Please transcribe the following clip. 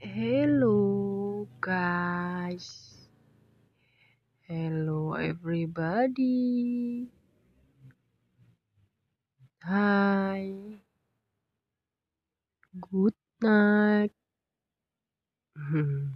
Hello guys. Hello everybody. Hi. Good night.